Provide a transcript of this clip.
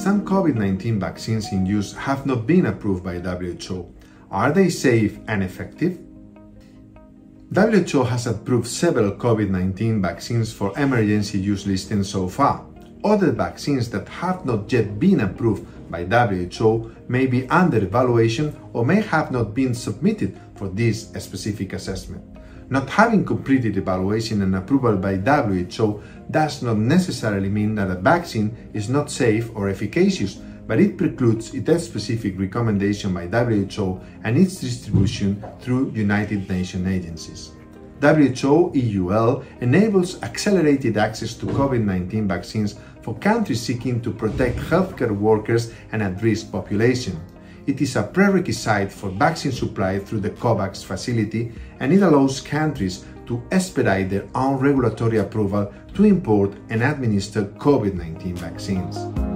Some COVID 19 vaccines in use have not been approved by WHO. Are they safe and effective? WHO has approved several COVID 19 vaccines for emergency use listing so far. Other vaccines that have not yet been approved by WHO may be under evaluation or may have not been submitted for this specific assessment. Not having completed evaluation and approval by WHO does not necessarily mean that a vaccine is not safe or efficacious, but it precludes its specific recommendation by WHO and its distribution through United Nations agencies. WHO EUL enables accelerated access to COVID 19 vaccines for countries seeking to protect healthcare workers and at risk population. It is a prerequisite for vaccine supply through the COVAX facility and it allows countries to expedite their own regulatory approval to import and administer COVID 19 vaccines.